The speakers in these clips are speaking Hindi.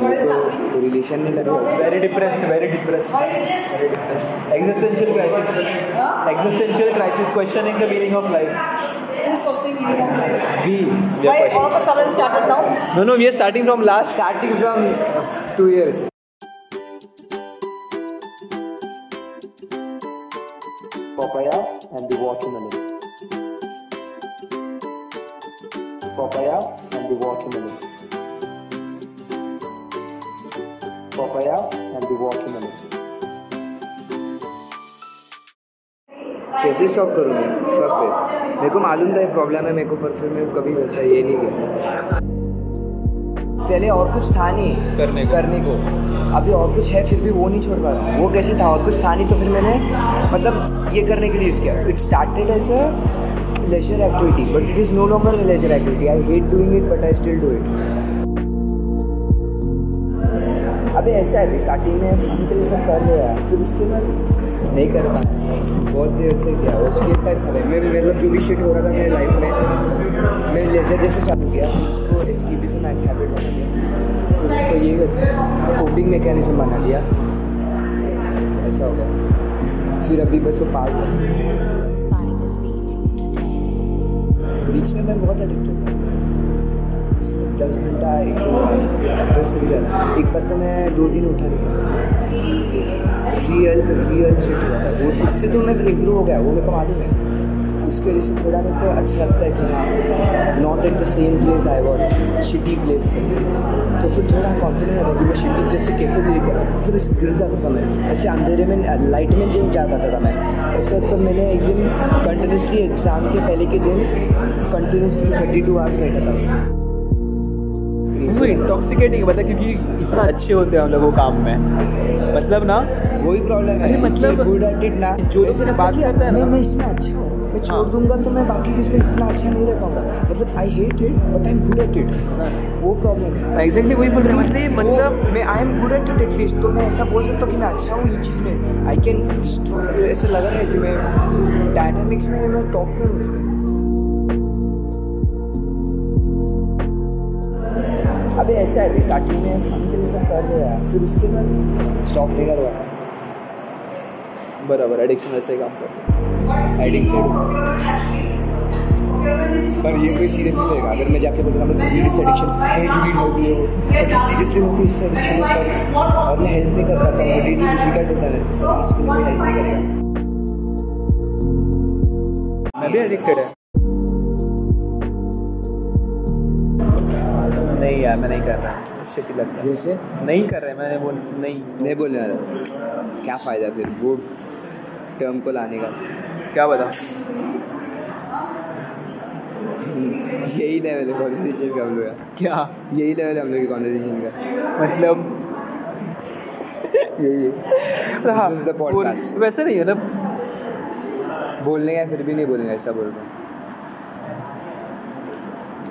what is happening? Relation in that very depressed, very depressed. What is this? Existential crisis. Huh? Existential crisis, questioning the meaning of life. Who's meaning of life? We. we Why all of a sudden started now? No, no, we are starting from last. Starting from uh, two years. Papaya and the watermelon. Papaya and the watermelon. Papaya and the watermelon. कैसे स्टॉप करूँ मैं शॉप पे मेरे को मालूम था ये प्रॉब्लम है मेरे को पर फिर मैं कभी वैसा ये नहीं किया। पहले और कुछ था नहीं करने को। करने को। अभी और कुछ है फिर भी वो नहीं छोड़ पा रहा। वो कैसे था? और कुछ था नहीं तो फिर मैंने मतलब ये करने के लिए किया। It started as a leisure activity but it is no longer leisure activity I hate doing it but I still do it अबे ऐसा है स्टार्टिंग में फन के लिए सब कर लिया फिर उसके बाद नहीं कर पाया बहुत देर से किया उसके टाइप था मैं मतलब जो भी शिट हो रहा था मेरे लाइफ में मैं लेजर जैसे चालू किया उसको इसकी भी से मैं हैबिट बना दिया। फिर उसको ये कोपिंग मैकेनिज्म बना दिया। ऐसा हो गया। फिर अभी बस वो पार्ट है. बीच में मैं बहुत एडिक्टेड था दस घंटा, एक दो दस ज़्यादा। एक बार तो मैं दो दिन उठा नहीं था। रियल रियल शिट हुआ था। वो उससे तो मैं इम्प्रूव हो गया, वो मेरे को मालूम है। उसके वजह से थोड़ा मेरे को अच्छा लगता है कि हाँ not at the same place I was shitty place से। तो फिर थोड़ा कॉन्फिडेंस आता कि मैं शिटी प्लेस से कैसे गिर गया मतलब ऐसे गिर जाता था मैं। ऐसे अंधेरे में लाइट में जो जा पाता था मैं। ऐसे तो मैंने एक दिन कंटिन्यूसली एग्ज़ाम के पहले के दिन कंटिन्यूसली थर्टी टू आवर्स बैठा था। वो इंटॉक्सिकेटिंग पता है, क्योंकि इतना अच्छे होते हैं हम लोग वो काम में। मतलब ना वही प्रॉब्लम है। मतलब- गुड एट इट ना जो लोग बात करते हैं ना- मैं मैं इसमें अच्छा हूँ। मैं छोड़ हाँ। दूँगा तो मैं बाकी किसी में इतना अच्छा नहीं रह पाऊँगा। मतलब I hate it but I am good at it वो प्रॉब्लम है। एग्जैक्टली वही बोल रहे हैं। मतलब मतलब मैं I am good at it at least तो मैं ऐसा बोल सकता हूँ कि मैं अच्छा हूँ ये चीज़ में। आई कैन ऐसा लग रहा है कि मैं डायनामिक्स में मैं टॉप पे हूँ। अबे ऐसा है स्टार्टिंग में फन के लिए सब कर रहे हैं। फिर उसके बाद स्टॉप नहीं करवा बराबर एडिक्शन ही काम करते हैं। Is to पर ये कोई सीरियस नहीं लेगा अगर मैं जाके बोलूँगा मैं रीड इस एडिक्शन है you need help you but seriously कि इससे एडिक्शन है? और मैं हेल्प नहीं कर पाता हूँ रीड डिफ़िकल्ट होता है इसके लिए मैं हेल्प नहीं कर पाता मैं भी एडिक्टेड है। नहीं यार मैं नहीं कर रहा। शिट ही लगता जैसे? नहीं कर रहे मैंने बोल नहीं। नहीं बोलने वाला क्या फ़ायदा फिर वो टर्म को लाने का? क्या बता यही लेवल है कॉन्वर्सेशन का हम लोग का। क्या? यही लेवल है हम लोग की कॉन्वर्सेशन का। मतलब? यही हाँ, बोल-. वैसे नहीं मतलब बोलने का फिर भी नहीं बोलेंगे ऐसा बोल रहा हूँ।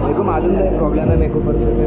मेरे को मालूम था प्रॉब्लम है मेरे को पर फिर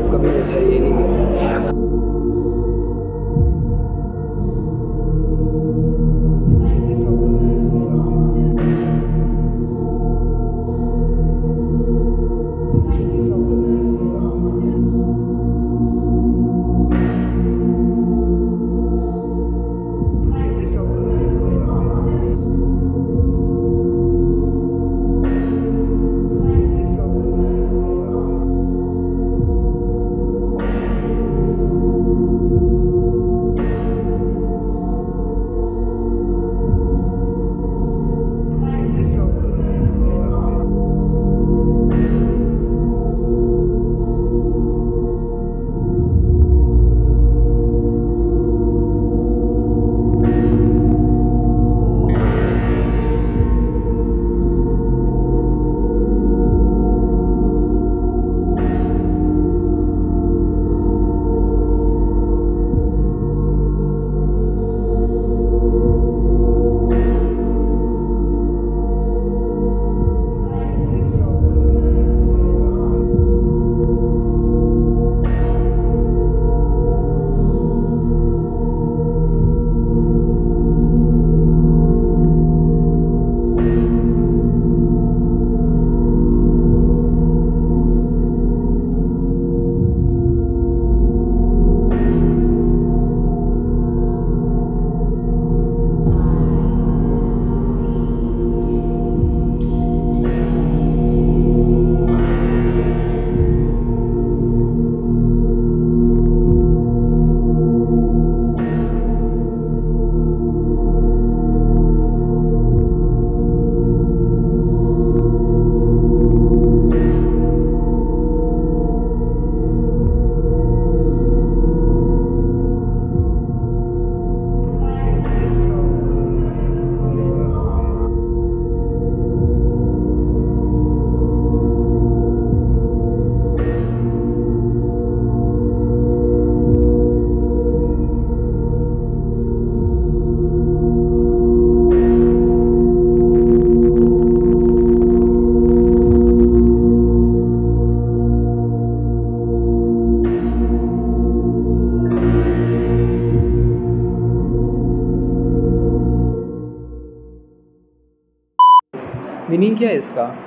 मीनिंग क्या है इसका?